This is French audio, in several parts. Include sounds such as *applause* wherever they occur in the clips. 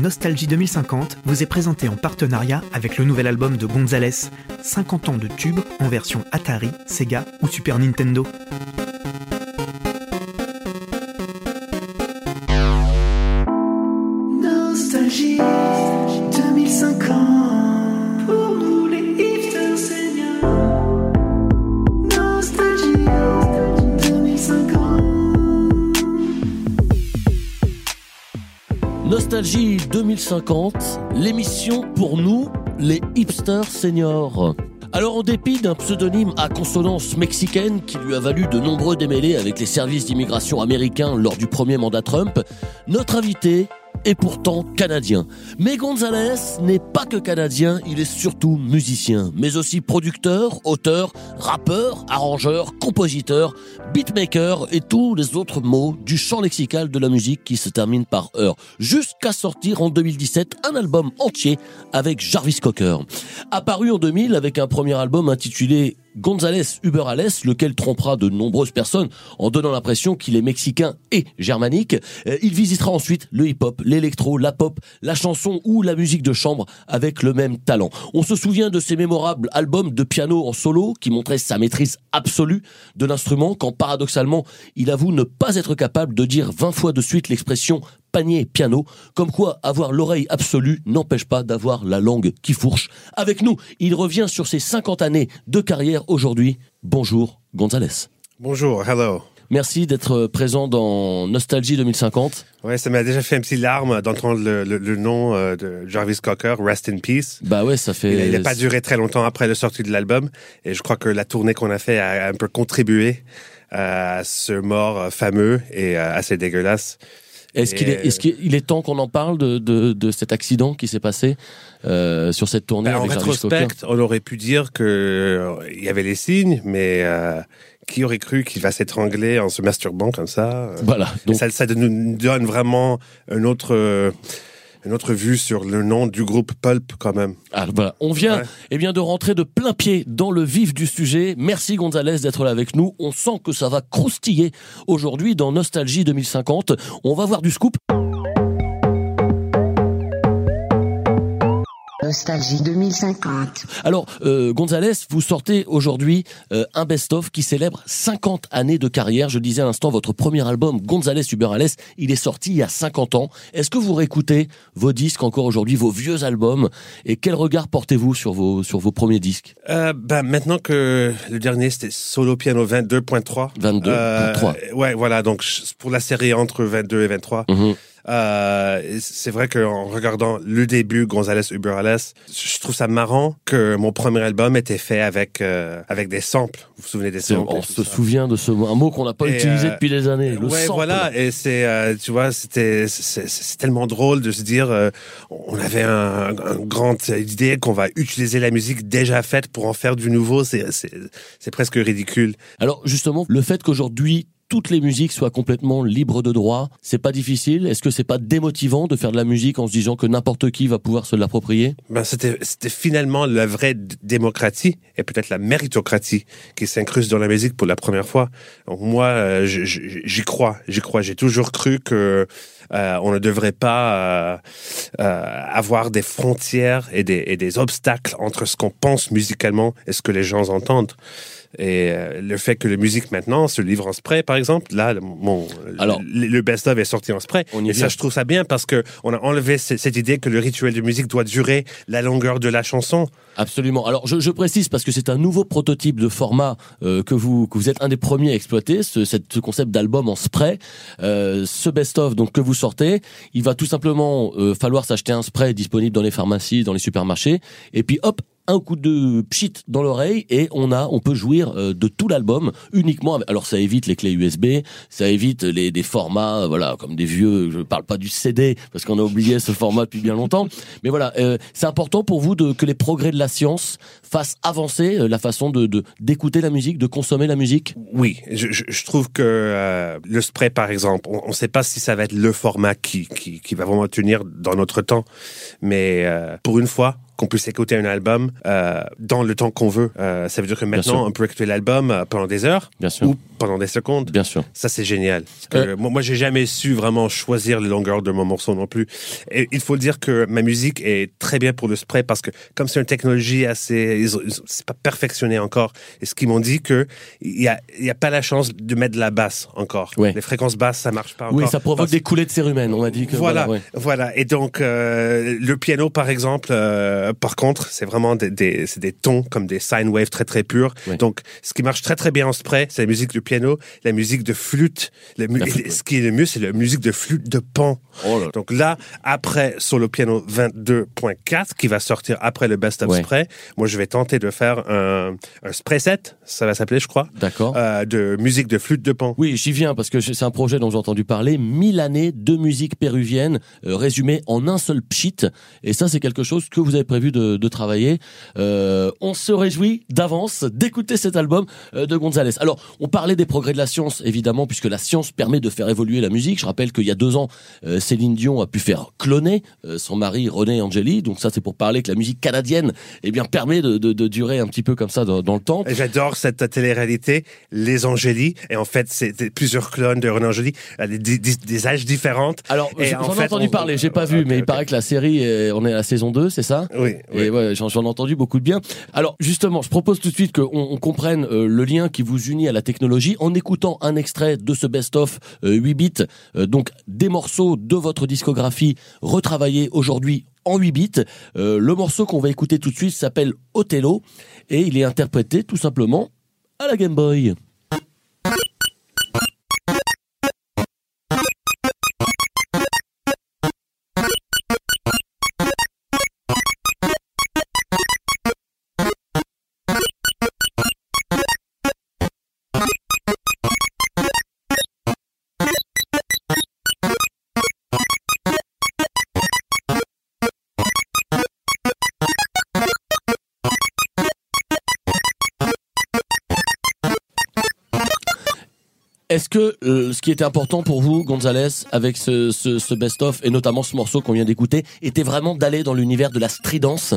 Nostalgie 2050 vous est présenté en partenariat avec le nouvel album de Gonzalez, 50 ans de tubes en version Atari, Sega ou Super Nintendo. 2050, l'émission pour nous, les hipsters seniors. Alors en dépit d'un pseudonyme à consonance mexicaine qui lui a valu de nombreux démêlés avec les services d'immigration américains lors du premier mandat Trump, notre invité est pourtant canadien. Mais Gonzalez n'est pas que canadien, il est surtout musicien, mais aussi producteur, auteur, rappeur, arrangeur, compositeur, beatmaker et tous les autres mots du champ lexical de la musique qui se termine par heure, jusqu'à sortir en 2017 un album entier avec Jarvis Cocker. Apparu en 2000 avec un premier album intitulé González Uberales, lequel trompera de nombreuses personnes en donnant l'impression qu'il est mexicain et germanique. Euh, Il visitera ensuite le hip-hop, l'électro, la pop, la chanson ou la musique de chambre avec le même talent. On se souvient de ses mémorables albums de piano en solo qui montraient sa maîtrise absolue de l'instrument quand paradoxalement il avoue ne pas être capable de dire 20 fois de suite l'expression panier piano, comme quoi avoir l'oreille absolue n'empêche pas d'avoir la langue qui fourche. Avec nous, il revient sur ses 50 années de carrière aujourd'hui. Bonjour Gonzalez. Bonjour, hello. Merci d'être présent dans Nostalgie 2050. Ouais, ça m'a déjà fait un petit larme d'entendre le, le- le nom euh, de Jarvis Cocker, Rest in Peace. Bah ouais, ça fait... Il n'a pas duré très longtemps après la sortie de l'album, et je crois que la tournée qu'on a fait a un peu contribué à ce mort euh, fameux et euh, assez dégueulasse. Est-ce qu'il est, est-ce qu'il est temps qu'on en parle de, de, de cet accident qui s'est passé euh, sur cette tournée Ben, en rétrospect, on aurait pu dire que euh, y avait les signes, mais euh, qui aurait cru qu'il va s'étrangler en se masturbant comme ça euh, Voilà. Donc, ça, ça nous donne vraiment un autre, euh, une autre vue sur le nom du groupe Pulp quand même. Ah, voilà. On vient Ouais. eh bien, de rentrer de plein pied dans le vif du sujet. Merci Gonzalez d'être là avec nous. On sent que ça va croustiller aujourd'hui dans Nostalgie 2050. On va voir du scoop. Nostalgie 2050. Alors, euh, Gonzalez, vous sortez aujourd'hui euh, un best-of qui célèbre 50 années de carrière. Je disais à l'instant, votre premier album, Gonzalez Uberales, il est sorti il y a 50 ans. Est-ce que vous réécoutez vos disques encore aujourd'hui, vos vieux albums? Et quel regard portez-vous sur vos, sur vos premiers disques? Euh, ben, maintenant que le dernier c'était Solo Piano 22.3. 22, Euh, 3. Ouais, voilà. Donc pour la série entre 22 et 23. Mhm. Euh, c'est vrai qu'en regardant le début, Gonzalez Uberales, je trouve ça marrant que mon premier album était fait avec euh, avec des samples. Vous vous souvenez des samples On se souvient de ce mot, un mot qu'on n'a pas Et, utilisé euh, depuis des années. Le ouais, sample. voilà, et c'est, euh, tu vois, c'était, c'est c'est tellement drôle de se dire, euh, on avait un, un grand idée qu'on va utiliser la musique déjà faite pour en faire du nouveau, c'est, c'est, c'est presque ridicule. Alors justement, le fait qu'aujourd'hui toutes les musiques soient complètement libres de droit, c'est pas difficile. Est-ce que c'est pas démotivant de faire de la musique en se disant que n'importe qui va pouvoir se l'approprier? Ben, c'était, finalement la vraie démocratie et peut-être la méritocratie qui s'incruste dans la musique pour la première fois. Moi, euh, j'y crois, j'y crois. J'ai toujours cru que euh, on ne devrait pas euh, euh, avoir des frontières et des, et des obstacles entre ce qu'on pense musicalement et ce que les gens entendent. Et euh, le fait que la musique maintenant se livre en spray, par exemple, là, le- mon, Alors- le, le best-of est sorti en spray. On y et vient. ça, je trouve ça bien parce que on a enlevé ce- cette idée que le rituel de musique doit durer la longueur de la chanson. Absolument. Alors je, je précise parce que c'est un nouveau prototype de format euh, que vous que vous êtes un des premiers à exploiter, ce, cette- ce concept d'album en spray. Euh, ce best-of donc que vous sortez, il va tout simplement falloir s'acheter un spray disponible dans les pharmacies, dans les supermarchés, et puis hop un coup de pchit dans l'oreille et on a on peut jouir euh, de tout l'album uniquement alors ça évite les clés USB ça évite les des formats euh, voilà comme des vieux je parle pas du CD parce qu'on a oublié ce format depuis bien longtemps mais voilà euh, c'est important pour vous que les progrès de la science fassent avancer la façon de d'écouter la musique de consommer la musique Oui, je, trouve que le spray, par exemple, on ne sait pas si ça va être le format qui, qui, va vraiment tenir dans notre temps. Mais pour une fois, qu'on puisse écouter un album euh, dans le temps qu'on veut. Euh, ça veut dire que maintenant, on peut écouter l'album euh, pendant des heures Bien sûr. ou pendant des secondes. Bien sûr. Ça, c'est génial. Euh, moi, moi, j'ai jamais su vraiment choisir les longueurs de mon morceau non plus. Et il faut dire que ma musique est très bien pour le spray parce que comme c'est une technologie assez, c'est pas perfectionné encore. Et ce qu'ils m'ont dit que il y a, il y a pas la chance de mettre de la basse encore. Ouais. Les fréquences basses, ça marche pas Oui, encore. ça provoque Parce- des coulées de cérumen. On a dit que voilà, voilà. Et donc le piano, par exemple, euh, par contre, c'est vraiment des, des, c'est des tons comme des sine waves très très purs. Donc, ce qui marche très très bien en spray, c'est la musique de piano, la musique de flûte. La mu- La flûte, et ouais. Ce qui est le mieux, c'est la musique de flûte de pan. Oh là. Donc là, après solo piano 22.4 qui va sortir après le best of Ouais. spray, moi je vais tenter de faire un, un spray set, ça va s'appeler, je crois, D'accord. euh, de musique de flûte de pan. Oui, j'y viens parce que c'est un projet dont j'ai entendu parler. 1000 années de musique péruvienne euh, résumée en un seul pchit. Et ça, c'est quelque chose que vous avez prévu de, de travailler. Euh, on se réjouit d'avance d'écouter cet album euh, de Gonzalez. Alors, on parlait des progrès de la science, évidemment, puisque la science permet de faire évoluer la musique. Je rappelle qu'il y a deux ans, euh, Céline Dion a pu faire cloner son mari René Angeli. Donc ça, c'est pour parler que la musique canadienne, eh bien, permet de, de, de durer un petit peu comme ça dans, dans le temps. J'adore cette télé-réalité, Les Angélies. Et en fait, c'est plusieurs clones de René Angéli, à des, des- des âges différents. Alors, j'en en ai entendu on- parler, j'ai pas vu, mais il paraît que la série, on est à la saison 2, c'est ça? Oui, oui. Et ouais, j'en j'en ai entendu beaucoup de bien. Alors justement, je propose tout de suite qu'on on comprenne euh, le lien qui vous unit à la technologie en écoutant un extrait de ce best-of euh, 8 bits, euh, donc des morceaux de votre discographie retravaillés aujourd'hui en 8 bits. Euh, le morceau qu'on va écouter tout de suite s'appelle Othello et il est interprété tout simplement à la Game Boy. Est-ce que euh, ce qui était important pour vous, Gonzalez, avec ce, ce, ce best-of et notamment ce morceau qu'on vient d'écouter, était vraiment d'aller dans l'univers de la stridence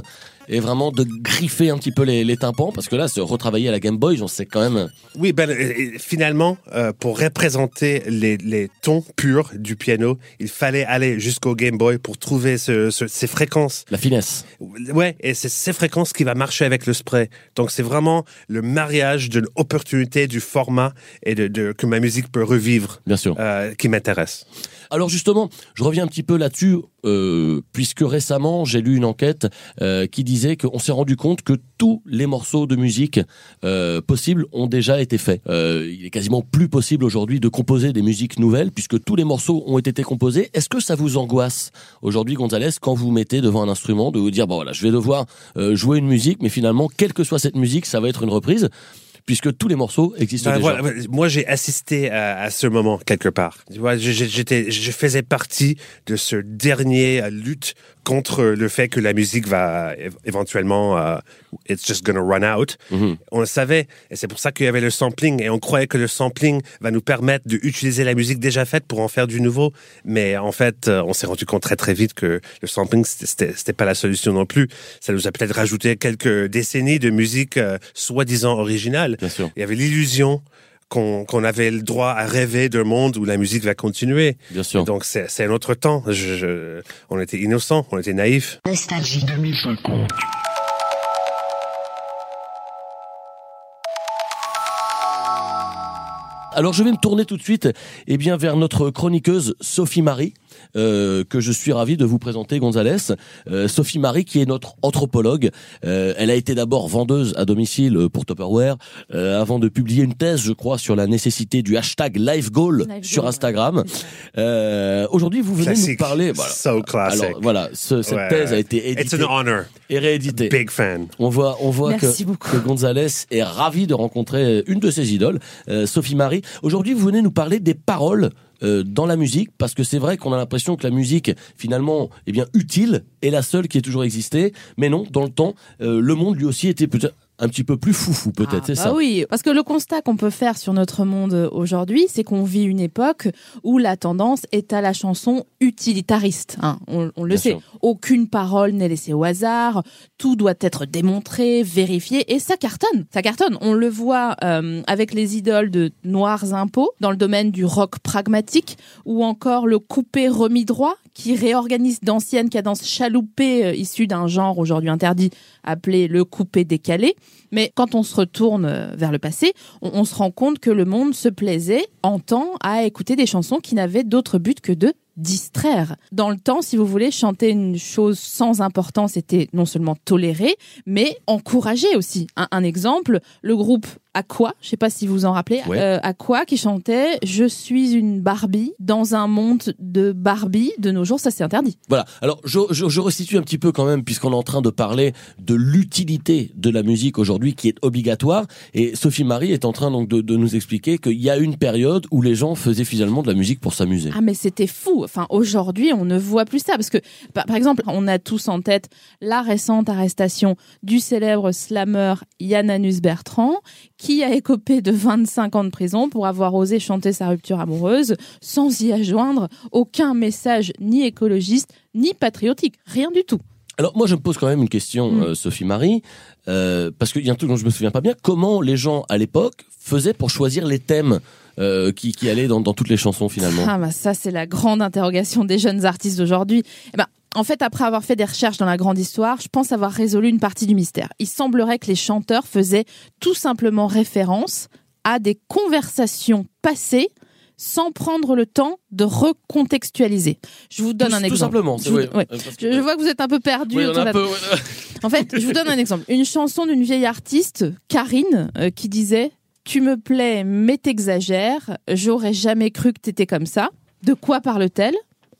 et vraiment de griffer un petit peu les, les tympans Parce que là, se retravailler à la Game Boy, on sait quand même. Oui, ben, euh, finalement, euh, pour représenter les, les tons purs du piano, il fallait aller jusqu'au Game Boy pour trouver ce- ce- ces fréquences. La finesse. Ouais, et c'est ces fréquences qui va marcher avec le spray. Donc c'est vraiment le mariage d'une opportunité du format et de, de- que ma musique peut revivre Bien sûr. euh, qui m'intéresse. Alors justement, je reviens un petit peu là-dessus, euh, puisque récemment j'ai lu une enquête euh, qui disait qu'on s'est rendu compte que tous les morceaux de musique euh, possibles ont déjà été faits. Euh, il est quasiment plus possible aujourd'hui de composer des musiques nouvelles, puisque tous les morceaux ont été composés. Est-ce que ça vous angoisse aujourd'hui, Gonzalez, quand vous mettez devant un instrument, de vous dire bon voilà, je vais devoir jouer une musique, mais finalement, quelle que soit cette musique, ça va être une reprise, puisque tous les morceaux existent Ben, déjà. voilà, moi, j'ai assisté à, à ce moment quelque part. Tu vois, j'étais, je faisais partie de ce dernier euh, lutte contre le fait que la musique va éventuellement, euh, it's just gonna run out. Mhm. On le savait, et c'est pour ça qu'il y avait le sampling, et on croyait que le sampling va nous permettre d'utiliser la musique déjà faite pour en faire du nouveau. Mais en fait, euh, on s'est rendu compte très très vite que le sampling, c'était- pas la solution non plus. Ça nous a peut-être rajouté quelques décennies de musique euh, soi-disant originale. Bien sûr, Il y avait l'illusion qu'on avait le droit à rêver d'un monde où la musique va continuer. bien sûr. Donc c'est c'est un autre temps. Je, je- on était innocents, on était naïfs. Nostalgie 2050. Alors je vais me tourner tout de suite eh bien, vers notre chroniqueuse Sophie Marie, euh, que je suis ravi de vous présenter, Gonzalez. Euh, Sophie Marie, qui est notre anthropologue. Euh, elle a été d'abord vendeuse à domicile pour Tupperware, euh, avant de publier une thèse, je crois, sur la nécessité du hashtag LifeGoal Life sur goal, Instagram. ouais, ça. Euh, Aujourd'hui, vous venez nous parler... Voilà. So classic. Alors voilà, ce- cette Ouais, thèse a été It's éditée an honor. et rééditée. Big fan. On voit, on voit que, Merci que Gonzalez est ravi de rencontrer une de ses idoles, euh, Sophie Marie. Aujourd'hui, vous venez nous parler des paroles euh, dans la musique, parce que c'est vrai qu'on a l'impression que la musique, finalement, est bien utile, est la seule qui ait toujours existé. Mais non, dans le temps, euh, le monde lui aussi était peut-être un petit peu plus foufou, peut-être, Ah, c'est bah ça? Oui, parce que le constat qu'on peut faire sur notre monde aujourd'hui, c'est qu'on vit une époque où la tendance est à la chanson utilitariste. hein. On, on le Bien sait. sûr. Aucune parole n'est laissée au hasard. Tout doit être démontré, vérifié, et ça cartonne. Ça cartonne. On le voit euh, avec les idoles de Noirs Impôts dans le domaine du rock pragmatique, ou encore le coupé remis droit qui réorganise d'anciennes cadences chaloupées euh, issues d'un genre aujourd'hui interdit appelé le coupé décalé. Mais quand on se retourne euh, vers le passé, on, se rend compte que le monde se plaisait en temps à écouter des chansons qui n'avaient d'autre but que de distraire. Dans le temps, si vous voulez, chanter une chose sans importance était non seulement toléré, mais encouragé aussi. Un exemple, le groupe Aqua, je sais pas si vous en rappelez, Ouais. euh, Aqua qui chantait Je suis une Barbie dans un monde de Barbie. De nos jours, ça c'est interdit. Voilà. Alors, je, je, je resitue un petit peu quand même, puisqu'on est en train de parler de l'utilité de la musique aujourd'hui, qui est obligatoire. Et Sophie Marie est en train donc de, de nous expliquer qu'il y a une période où les gens faisaient finalement de la musique pour s'amuser. Ah mais c'était fou. Enfin aujourd'hui on ne voit plus ça parce que par, par exemple on a tous en tête la récente arrestation du célèbre slammer Yann Bertrand qui a écopé de 25 ans de prison pour avoir osé chanter sa rupture amoureuse sans y adjoindre aucun message ni écologiste ni patriotique, rien du tout. Alors moi je me pose quand même une question, Mm. euh, Sophie Marie, euh, parce qu'il y a un truc dont je me souviens pas bien. Comment les gens à l'époque faisaient pour choisir les thèmes euh, qui, qui allaient dans, dans toutes les chansons finalement? Ah bah ça c'est la grande interrogation des jeunes artistes d'aujourd'hui. Eh ben en fait, après avoir fait des recherches dans la grande histoire, je pense avoir résolu une partie du mystère. Il semblerait que les chanteurs faisaient tout simplement référence à des conversations passées sans prendre le temps de recontextualiser. Je vous donne tout, un tout exemple. simplement. Je vous- ouais. Euh, Je, vois que vous êtes un peu perdu. Oui, un peu, ouais. en fait, je vous donne un exemple. Une chanson d'une vieille artiste, Karine, euh, qui disait Tu me plais, mais t'exagères. J'aurais jamais cru que t'étais comme ça. De quoi parle-t-elle?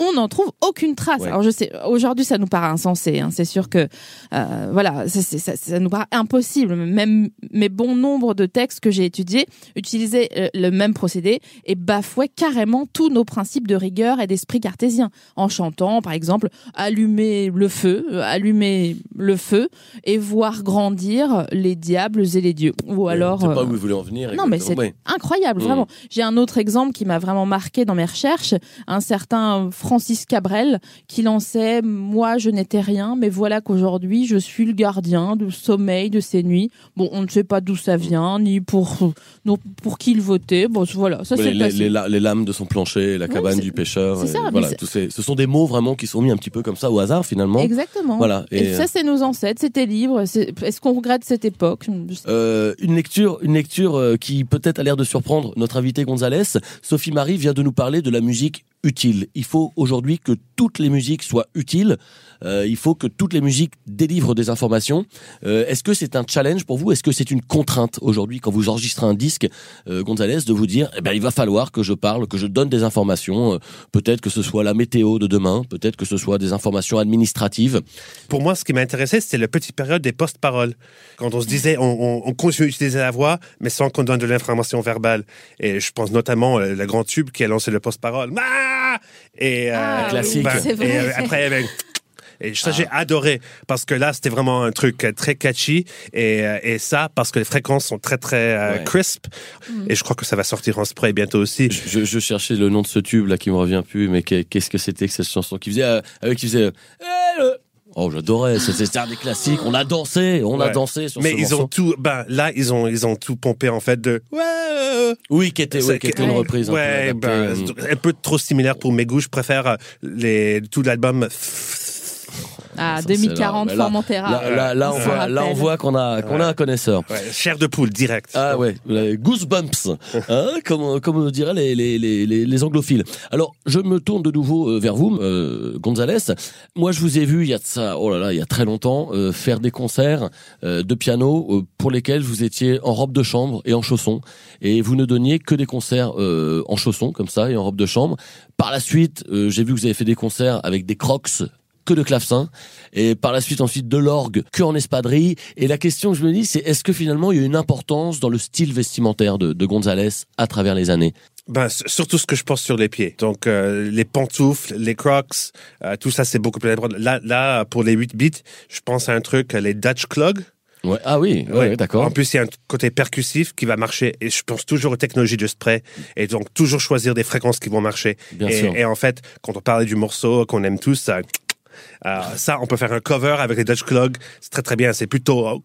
On n'en trouve aucune trace. Ouais. Alors je sais, aujourd'hui ça nous paraît insensé. hein. C'est sûr que euh, voilà, ça, c'est- ça- ça nous paraît impossible. Même mes bons nombres de textes que j'ai étudiés utilisaient euh, le même procédé et bafouaient carrément tous nos principes de rigueur et d'esprit cartésien en chantant, par exemple, allumer le feu, euh, allumer le feu et voir grandir les diables et les dieux. Ou alors Je sais pas où vous voulez en venir. non, mais c'est. Ouais. incroyable, vraiment. J'ai un autre exemple qui m'a vraiment marqué dans mes recherches, un certain Francis Cabrel qui lançait Moi, je n'étais rien, mais voilà qu'aujourd'hui, je suis le gardien du sommeil de ces nuits. Bon, on ne sait pas d'où ça vient, ni pour, non, pour qui il votait. Bon, voilà, ça c'est les, les les lames de son plancher, la cabane du pêcheur. c'est ça, euh, voilà, c'est- tous ces, ce sont des mots vraiment qui sont mis un petit peu comme ça au hasard finalement. Exactement. Voilà. Et, Et, ça, c'est nos ancêtres, c'était libre. Est-ce qu'on regrette cette époque? Euh, une lecture, une lecture euh, qui peut-être a l'air de surprendre notre invité Gonzalez. Sophie Marie vient de nous parler de la musique utile. Il faut aujourd'hui que toutes les musiques soient utiles. Euh, il faut que toutes les musiques délivrent des informations. Euh, Est-ce que c'est un challenge pour vous? Est-ce que c'est une contrainte aujourd'hui quand vous enregistrez un disque, euh, Gonzalez, de vous dire, eh ben, il va falloir que je parle, que je donne des informations. euh, peut-être que ce soit la météo de demain, peut-être que ce soit des informations administratives? Pour moi, ce qui m'intéressait, c'était la petite période des post-paroles. Quand on se disait, on, on, on continue d'utiliser la voix, mais sans qu'on donne de l'information verbale. Et je pense notamment euh, le grand tube qui a lancé le post-parole. Ah et, euh, Ah, Classique. vrai. et euh, après, il y avait- Et ça, j'ai adoré parce que là, c'était vraiment un truc très catchy et, euh, et ça parce que les fréquences sont très très euh, Ouais. crisp et je crois que ça va sortir en spray bientôt aussi. Je, je cherchais le nom de ce tube là qui me revient plus, mais qu'est- qu'est-ce que c'était que cette chanson qui faisait, euh, euh, qui faisait. euh, Oh, j'adorais. C'était un des classiques. On a dansé, on a dansé sur Mais ce ils morceau. ont tout, ben là, ils ont, ils ont tout pompé en fait de ouais, Oui, qui était, oui, qui était une Ouais. reprise. un peu ben, Mm. un peu trop similaire pour mes goûts. Je préfère les, tout l'album. Ah, Ça, c'est 2040, là, mais là- Formentera. Là, là, là, on voit, là, on voit qu'on a, qu'on a un connaisseur. Ouais, chair de poule direct. Ah ouais, les goosebumps, hein, comme, comme diraient les, les, les, les, les anglophiles. Alors, je me tourne de nouveau euh, vers vous, euh, Gonzalez. Moi, je vous ai vu il y a de ça, oh là là, il y a très longtemps, euh, faire des concerts euh, de piano euh, pour lesquels vous étiez en robe de chambre et en chaussons, et vous ne donniez que des concerts euh, en chaussons comme ça et en robe de chambre. Par la suite, euh, j'ai vu que vous avez fait des concerts avec des Crocs que de clavecin et par la suite ensuite de l'orgue que en espadrille et la question que je me dis c'est est-ce que finalement il y a une importance dans le style vestimentaire de, de Gonzalez à travers les années? Ben, surtout ce que je porte sur les pieds. Donc, euh, les pantoufles, les crocs, euh, tout ça, c'est beaucoup plus important. Là, là, pour les 8 bits, je pense à un truc, euh, les Dutch clogs. Ouais. Ah oui, ouais, Ouais. d'accord. En plus, il y a un côté percussif qui va marcher. Et je pense toujours aux technologies de spray. Et donc, toujours choisir des fréquences qui vont marcher. Bien et, sûr. et en fait, quand on parlait du morceau qu'on aime tous, ça, euh, ça, on peut faire un cover avec les Dutch Clog. C'est très, très bien. C'est plutôt euh,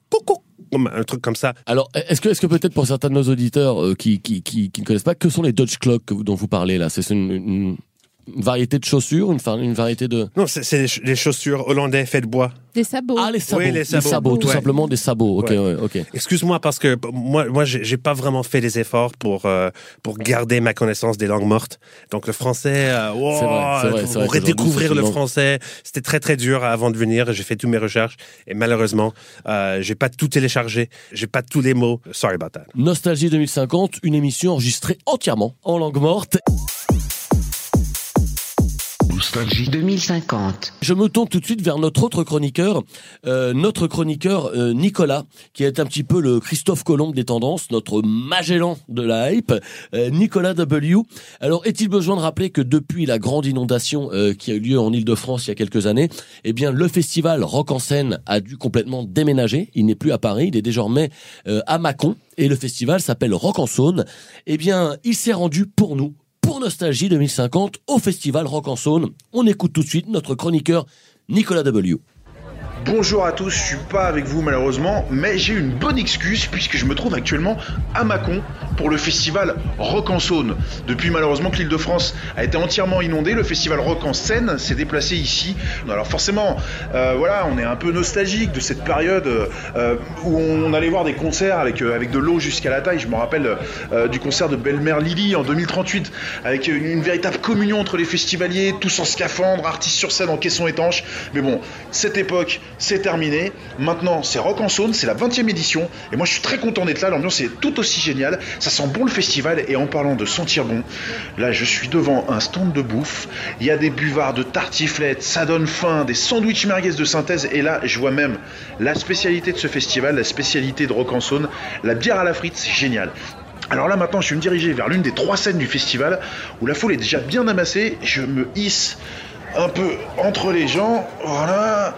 un truc comme ça. Alors, est-ce que, est-ce que peut-être pour certains de nos auditeurs euh, qui, qui, qui, ne connaissent pas, que sont les Dodge Clock que vous- dont vous parlez là? C'est une variété de chaussures, une, une variété de... Non, c'est les ch- les chaussures hollandais faites de bois. Des sabots. Ah, les sabots. Oui, les sabots. tout Ouais. simplement des sabots. Ok, Ouais. ouais, ok. Excuse-moi parce que moi, moi, j'ai pas vraiment fait des efforts pour euh, pour garder ma connaissance des langues mortes. Donc le français, euh, wow, C'est vrai, c'est vrai, pour c'est vrai qu'aujourd'hui, redécouvrir le français, c'était très très dur avant de venir. J'ai fait toutes mes recherches et malheureusement, euh, j'ai pas tout téléchargé, j'ai pas tous les mots. Sorry about that. Nostalgie 2050, une émission enregistrée entièrement en langue morte. Nostalgie 2050. Je me tourne tout de suite vers notre autre chroniqueur, euh, notre chroniqueur euh, Nicolas, qui est un petit peu le Christophe Colomb des tendances, notre Magellan de la hype, euh, Nicolas W. Alors, est-il besoin de rappeler que depuis la grande inondation euh, qui a eu lieu en Ile-de-France il y a quelques années, eh bien, le festival Rock en scène a dû complètement déménager. Il n'est plus à Paris, il est désormais euh, à Mâcon, et le festival s'appelle Rock en Saône. Eh bien, il s'est rendu pour nous pour Nostalgie 2050 au festival Rock en Saône. On écoute tout de suite notre chroniqueur Nicolas W. Bonjour à tous, je suis pas avec vous malheureusement, mais j'ai une bonne excuse puisque je me trouve actuellement à Mâcon pour le festival Rock en Saône. Depuis malheureusement que l'île de France a été entièrement inondée, le festival Rock en Seine s'est déplacé ici. Alors forcément, euh, voilà, on est un peu nostalgique de cette période euh, où on allait voir des concerts avec, euh, avec de l'eau jusqu'à la taille. Je me rappelle du concert de Belle-Mère Lily en 2038 avec une, une véritable communion entre les festivaliers, tous en scaphandre, artistes sur scène en caisson étanche. Mais bon, cette époque, c'est terminé. Maintenant, c'est Rock en Saône, c'est la 20e édition. Et moi, je suis très content d'être là. L'ambiance est tout aussi géniale. Ça sent bon le festival. Et en parlant de sentir bon, là, je suis devant un stand de bouffe. Il y a des buvards de tartiflettes, ça donne faim, des sandwichs merguez de synthèse. Et là, je vois même la spécialité de ce festival, la spécialité de Rock en Saône, la bière à la frite. C'est génial. Alors là maintenant je vais me diriger vers l'une des trois scènes du festival où la foule est déjà bien amassée, je me hisse un peu entre les gens, voilà,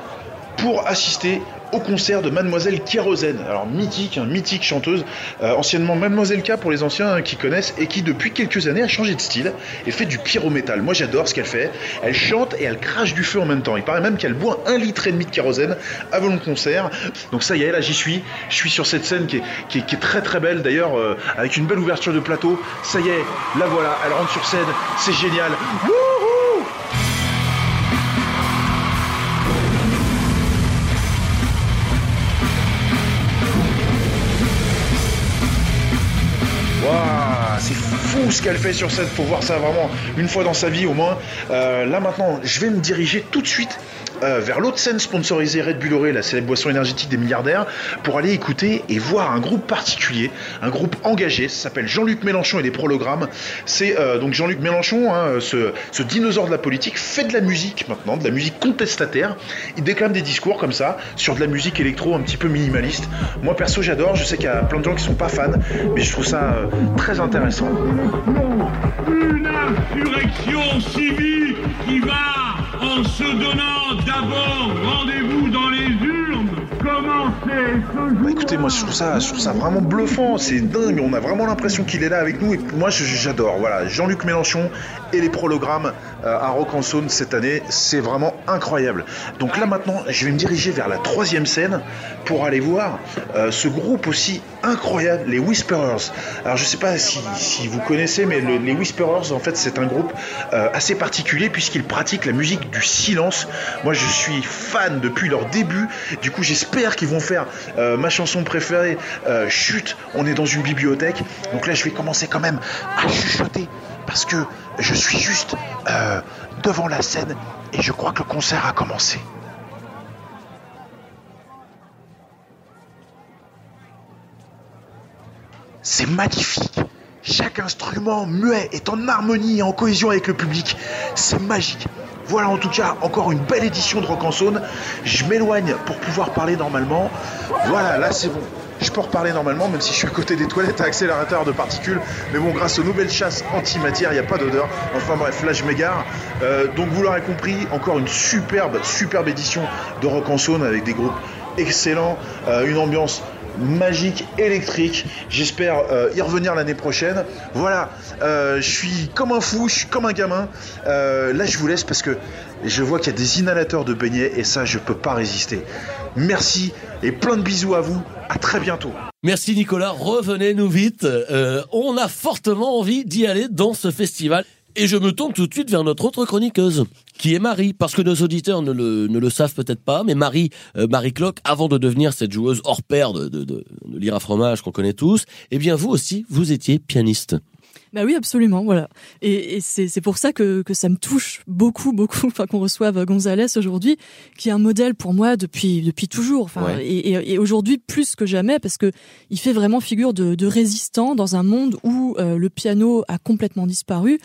pour assister au concert de Mademoiselle Kérosène. Alors mythique, hein, mythique chanteuse, euh, anciennement Mademoiselle K pour les anciens hein, qui connaissent et qui depuis quelques années a changé de style et fait du pyrométal. Moi j'adore ce qu'elle fait. Elle chante et elle crache du feu en même temps. Il paraît même qu'elle boit un litre et demi de kérosène avant le concert. Donc ça y est, là j'y suis. Je suis sur cette scène qui est, très très belle d'ailleurs, euh, avec une belle ouverture de plateau. Ça y est, la voilà, elle rentre sur scène, c'est génial. Ce qu'elle fait sur scène. Faut voir ça vraiment une fois dans sa vie au moins. Euh, là maintenant, je vais me diriger tout de suite euh, vers l'autre scène sponsorisée Red Bull Oré, la célèbre boisson énergétique des milliardaires, pour aller écouter et voir un groupe particulier, un groupe engagé. Ça s'appelle Jean-Luc Mélenchon et les prologrammes. C'est euh, donc Jean-Luc Mélenchon, hein, ce, dinosaure de la politique, fait de la musique maintenant, de la musique contestataire. Il déclame des discours comme ça sur de la musique électro un petit peu minimaliste. Moi perso, j'adore. Je sais qu'il y a plein de gens qui sont pas fans, mais je trouve ça euh, très intéressant. Une insurrection civique qui va, en se donnant d'abord rendez-vous dans les Bah écoutez, moi je trouve ça, je ça vraiment bluffant, c'est dingue, on a vraiment l'impression qu'il est là avec nous et moi j'adore. Voilà, Jean-Luc Mélenchon et les prologrammes euh, à Rock en Saône cette année, c'est vraiment incroyable. Donc là maintenant, je vais me diriger vers la troisième scène pour aller voir euh, ce groupe aussi incroyable, les Whisperers. Alors je sais pas si, vous connaissez, mais le- les Whisperers en fait c'est un groupe euh, assez particulier puisqu'ils pratiquent la musique du silence. Moi je suis fan depuis leur début, du coup j'espère qu'ils vont faire euh, ma chanson préférée, euh, Chut, on est dans une bibliothèque. Donc là je vais commencer quand même à chuchoter parce que je suis juste euh, devant la scène et je crois que le concert a commencé. C'est magnifique. Chaque instrument muet est en harmonie et en cohésion avec le public. C'est magique. Voilà en tout cas encore une belle édition de Rock en Saône. Je m'éloigne pour pouvoir parler normalement. Voilà, là c'est bon. Je peux reparler normalement, même si je suis à côté des toilettes à accélérateur de particules. Mais bon, grâce aux nouvelles chasses antimatière, il n'y a pas d'odeur. Enfin bref, là je m'égare. Euh, donc vous l'aurez compris, encore une superbe, superbe édition de Rock en Saône avec des groupes excellent, euh, une ambiance magique, électrique. J'espère euh, y revenir l'année prochaine. Voilà, euh, je suis comme un fou, je suis comme un gamin. Euh, là, je vous laisse parce que je vois qu'il y a des inhalateurs de beignets et ça, je peux pas résister. Merci et plein de bisous à vous. À très bientôt. Merci Nicolas, revenez-nous vite. On a fortement envie d'y aller dans ce festival. Et je me tourne tout de suite vers notre autre chroniqueuse, qui est Marie, parce que nos auditeurs ne le, ne le savent peut-être pas, mais Marie, euh, Marie avant de devenir cette joueuse hors pair de, de, de, fromage qu'on connaît tous, eh bien vous aussi, vous étiez pianiste. Bah oui, absolument, voilà. Et, et c'est c'est pour ça que, que ça me touche beaucoup, beaucoup, enfin qu'on reçoive Gonzalez aujourd'hui, qui est un modèle pour moi depuis depuis toujours. Enfin, Ouais. et, et, et aujourd'hui plus que jamais parce que il fait vraiment figure de, de résistant dans un monde où euh, le piano a complètement disparu.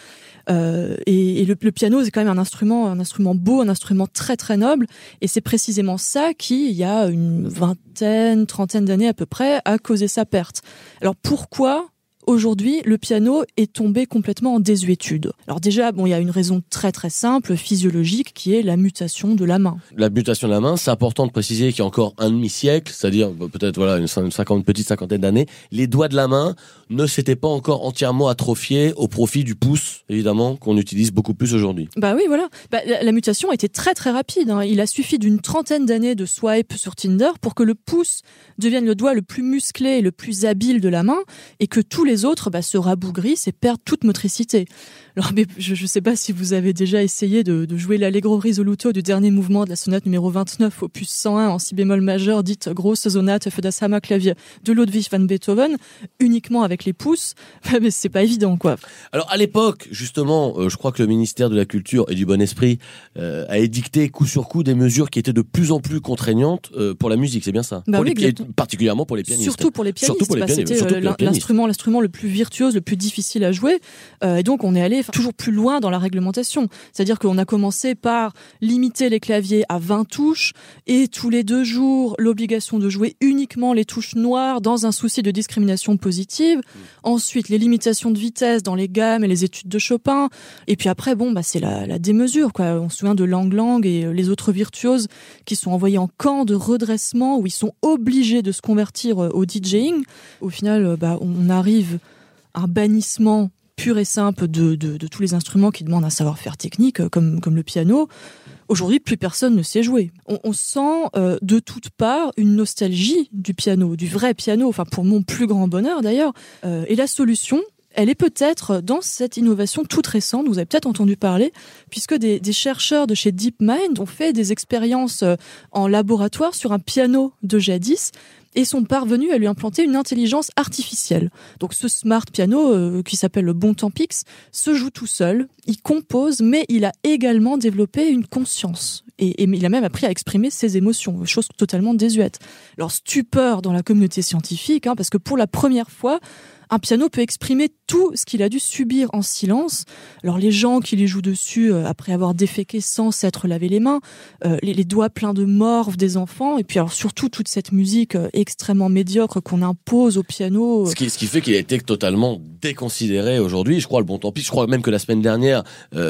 Euh, et et le, le piano, c'est quand même un instrument, un instrument beau, un instrument très très noble. Et c'est précisément ça qui, il y a une vingtaine, trentaine d'années à peu près, a causé sa perte. Alors pourquoi Aujourd'hui, le piano est tombé complètement en désuétude. Alors déjà, bon, il y a une raison très très simple, physiologique, qui est la mutation de la main. La mutation de la main, c'est important de préciser qu'il y a encore un demi-siècle, c'est-à-dire bah, peut-être voilà une cin- cinquante, petite cinquantaine d'années, les doigts de la main ne s'étaient pas encore entièrement atrophiés au profit du pouce, évidemment, qu'on utilise beaucoup plus aujourd'hui. Bah oui, voilà. Bah, la, la mutation a été très très rapide. hein. Il a suffi d'une trentaine d'années de swipe sur Tinder pour que le pouce devienne le doigt le plus musclé et le plus habile de la main, et que tous les autres bah, se rabougrissent et perdent toute motricité. Alors, mais je ne sais pas si vous avez déjà essayé de, de jouer l'allegro risoluto du dernier mouvement de la sonate numéro 29 opus 101 en si bémol majeur, dite grosse sonate für das Hammerklavier de Ludwig van Beethoven, uniquement avec les pouces. *laughs* mais c'est pas évident, quoi. Alors à l'époque, justement, euh, je crois que le ministère de la Culture et du Bon Esprit euh, a édicté coup sur coup des mesures qui étaient de plus en plus contraignantes euh, pour la musique, c'est bien ça? Bah Pour oui, les. Particulièrement pour les pianistes. Surtout pour les pianistes, Surtout pour les bah, pianistes, c'était les l'instrument, l'instrument le plus virtuose, le plus difficile à jouer. Euh, et donc on est allé toujours plus loin dans la réglementation. C'est-à-dire qu'on a commencé par limiter les claviers à 20 touches et tous les deux jours l'obligation de jouer uniquement les touches noires dans un souci de discrimination positive. Ensuite les limitations de vitesse dans les gammes et les études de Chopin. Et puis après bon bah c'est la, la démesure quoi. On se souvient de Lang Lang et euh, les autres virtuoses qui sont envoyés en camp de redressement où ils sont obligés de se convertir euh, au DJing. Au final, bah, on arrive un bannissement pur et simple de, de, tous les instruments qui demandent un savoir-faire technique, euh, comme, comme le piano. Aujourd'hui, plus personne ne sait jouer. On, on sent euh, de toutes parts une nostalgie du piano, du vrai piano, enfin pour mon plus grand bonheur d'ailleurs. Euh, et la solution, elle est peut-être dans cette innovation toute récente, vous avez peut-être entendu parler, puisque des, chercheurs de chez DeepMind ont fait des expériences euh, en laboratoire sur un piano de jadis et sont parvenus à lui implanter une intelligence artificielle. Donc ce smart piano, euh, qui s'appelle le Bon Pix, se joue tout seul, il compose, mais il a également développé une conscience. Et, et il a même appris à exprimer ses émotions, chose totalement désuète. Alors stupeur dans la communauté scientifique, hein, parce que pour la première fois, un piano peut exprimer tout ce qu'il a dû subir en silence. Alors les gens qui les jouent dessus euh, après avoir déféqué sans s'être lavé les mains, euh, les, les doigts pleins de morve des enfants, et puis alors surtout toute cette musique euh, extrêmement médiocre qu'on impose au piano. Ce qui, ce qui fait qu'il a été totalement déconsidéré aujourd'hui. Je crois le Bon Temps Pix, je crois même que la semaine dernière,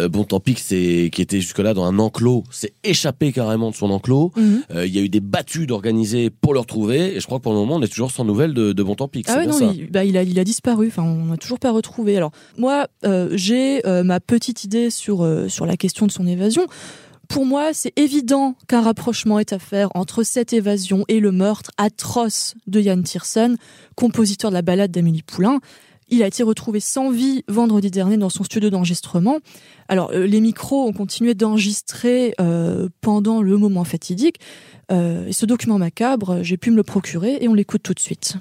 Bon Pix, c'est- qui était jusque-là dans un enclos, s'est échappé carrément de son enclos. Mhm. Il y a eu des battues d'organiser pour le retrouver. Et je crois que pour le moment, on est toujours sans nouvelles de, de Bon Temps Pix. Ah ouais, non, ça. il, bah, il a, il a disparu. Enfin, on n'a toujours pas retrouvé. Alors, moi, euh, j'ai euh, ma petite idée sur, euh, sur la question de son évasion. Pour moi, c'est évident qu'un rapprochement est à faire entre cette évasion et le meurtre atroce de Yann Tiersen, compositeur de la ballade d'Amélie Poulain. Il a été retrouvé sans vie vendredi dernier dans son studio d'enregistrement. Alors, les micros ont continué d'enregistrer pendant le moment fatidique. Et ce document macabre, j'ai pu me le procurer et on l'écoute tout de suite.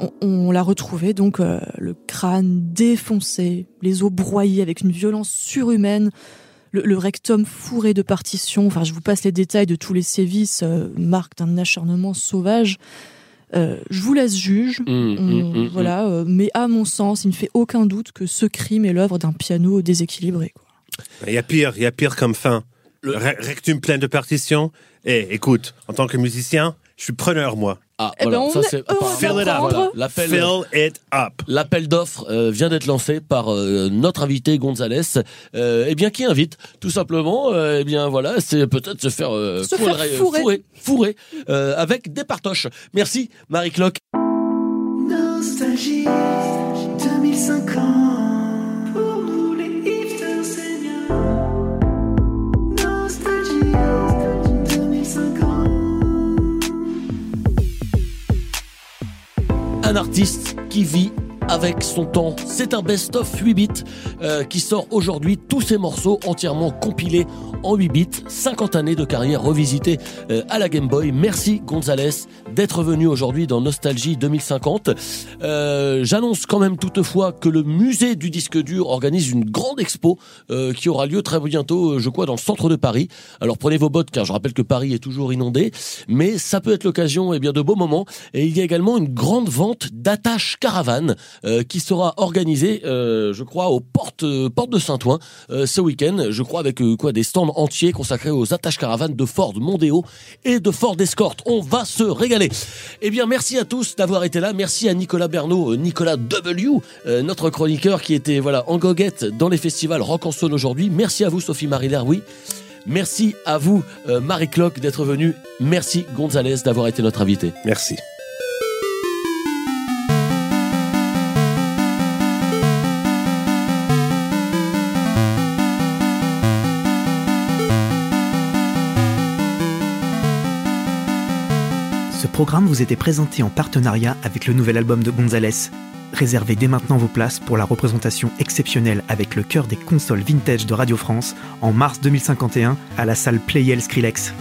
On, on l'a retrouvé, donc euh, le crâne défoncé, les os broyés avec une violence surhumaine, le, le rectum fourré de partitions. Enfin, je vous passe les détails de tous les sévices, euh, marque d'un acharnement sauvage. Euh, je vous laisse juge. Mmh, On- mmh, mmh, voilà, euh, mais à mon sens, il ne fait aucun doute que ce crime est l'œuvre d'un piano déséquilibré. Il y a pire, il y a pire comme fin. Le- Le rectum plein de partitions. Et écoute, en tant que musicien, je suis preneur, moi. Ah, Eh ben, voilà, on ça est c'est Fill it up. voilà, l'appel Fill it up. L'appel d'offres euh, vient d'être lancé par euh, notre invité Gonzalez, euh, eh bien qui invite tout simplement, euh, eh bien voilà, c'est peut-être se faire, euh, Se faire fourrer, fourrer. fourrer, fourrer, euh, avec des partoches. Merci Marie Cloque. Un artiste qui vit avec son temps. C'est un best-of 8 bits euh, qui sort aujourd'hui tous ces morceaux entièrement compilés en 8 bits. 50 années de carrière revisitée euh, à la Game Boy. Merci Gonzalez d'être venu aujourd'hui dans Nostalgie 2050. Euh, J'annonce quand même toutefois que le musée du disque dur organise une grande expo euh, qui aura lieu très bientôt, euh, je crois, dans le centre de Paris. Alors prenez vos bottes car je rappelle que Paris est toujours inondé, mais ça peut être l'occasion eh bien de beaux moments. Et il y a également une grande vente d'attaches caravanes qui sera organisée, je crois, aux portes, portes de Saint-Ouen ce week-end. Je crois avec quoi des stands entiers consacrés aux attaches caravanes de Ford Mondeo et de Ford Escort. On va se régaler. Eh bien, merci à tous d'avoir été là. Merci à Nicolas Bernot, euh, Nicolas W, euh, notre chroniqueur qui était voilà en goguette dans les festivals Rock en aujourd'hui. Merci à vous, Sophie Marie Leroui. Merci à vous, euh, Marie Cloque, d'être venue. Merci, Gonzalez, d'avoir été notre invité. Merci. Programme vous était présenté en partenariat avec le nouvel album de Gonzalez. Réservez dès maintenant vos places pour la représentation exceptionnelle avec le cœur des consoles vintage de Radio France en mars 2051 à la salle Playel Skrillex.